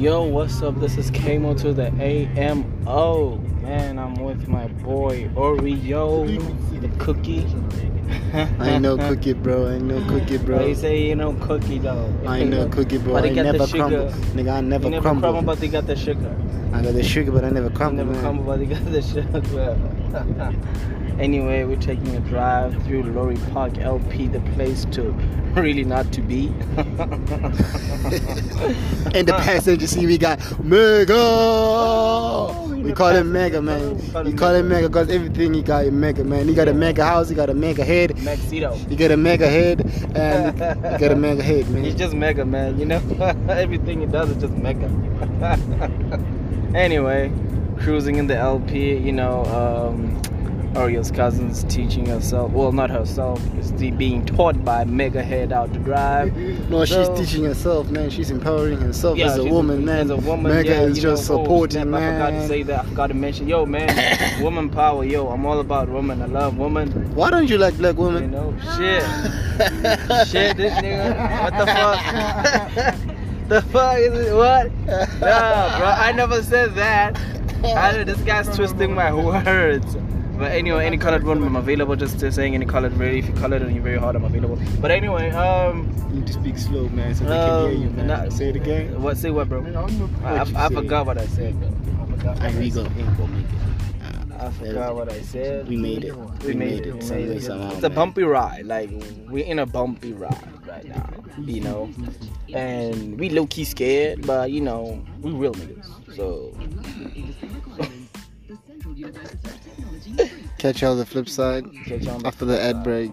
Yo, what's up? This is Kamo to the AMO. Man, I'm with my boy Oreo, the cookie. I ain't no cookie, bro. I ain't no cookie, bro. you say you know cookie though? I ain't no cookie, bro. But I they never crumble. Nigga, I never, You never crumble. crumble, but they got the sugar. I got the sugar, but I never crumble, never man. crumble, but they got the sugar. anyway, we're taking a drive through Lorry Park LP, the place to really not to be. In the passenger seat, we got Mega. The call him Mega, man. You call him Mega because everything he got is Mega, man. He got a Mega house, he got a Mega head, Maxito. he got a Mega head, and he got a Mega head, man. He's just mega, man. You know, everything he does is just mega. anyway, cruising in the LP. You know, um, Oreo's cousin's teaching herself. Well, not herself. It's the being taught by Mega Head out to drive. No, she's teaching herself, man. She's empowering herself Yeah, as a woman, man. As a woman, Mega yeah, is just know, oh, supporting, snap, I forgot to say that. I forgot to mention, yo, man, woman power, yo. I'm all about woman. I love woman. Why don't you like black You women? know, shit. Shit, this nigga. What the fuck? the fuck is it? What? Nah, bro. I never said that. I know this guy's twisting my words. But anyway, any colored one, I'm available. Just saying any colored, really. If you colored and you're very hard, I'm available. But anyway, um, You need to speak slow, man, so they Um, can hear you, man. nah. Say it again. what? Say what, bro? I, I, I forgot what I said, bro. I forgot. what And we I go, said. we go make it. I forgot what I said. We made it. We made it. Some We made it. somehow, It's a bumpy ride. Like we're in a bumpy ride right now. You know, and we low key scared, but you know we real niggas. So Catch y'all the flip side catch on after the ad break.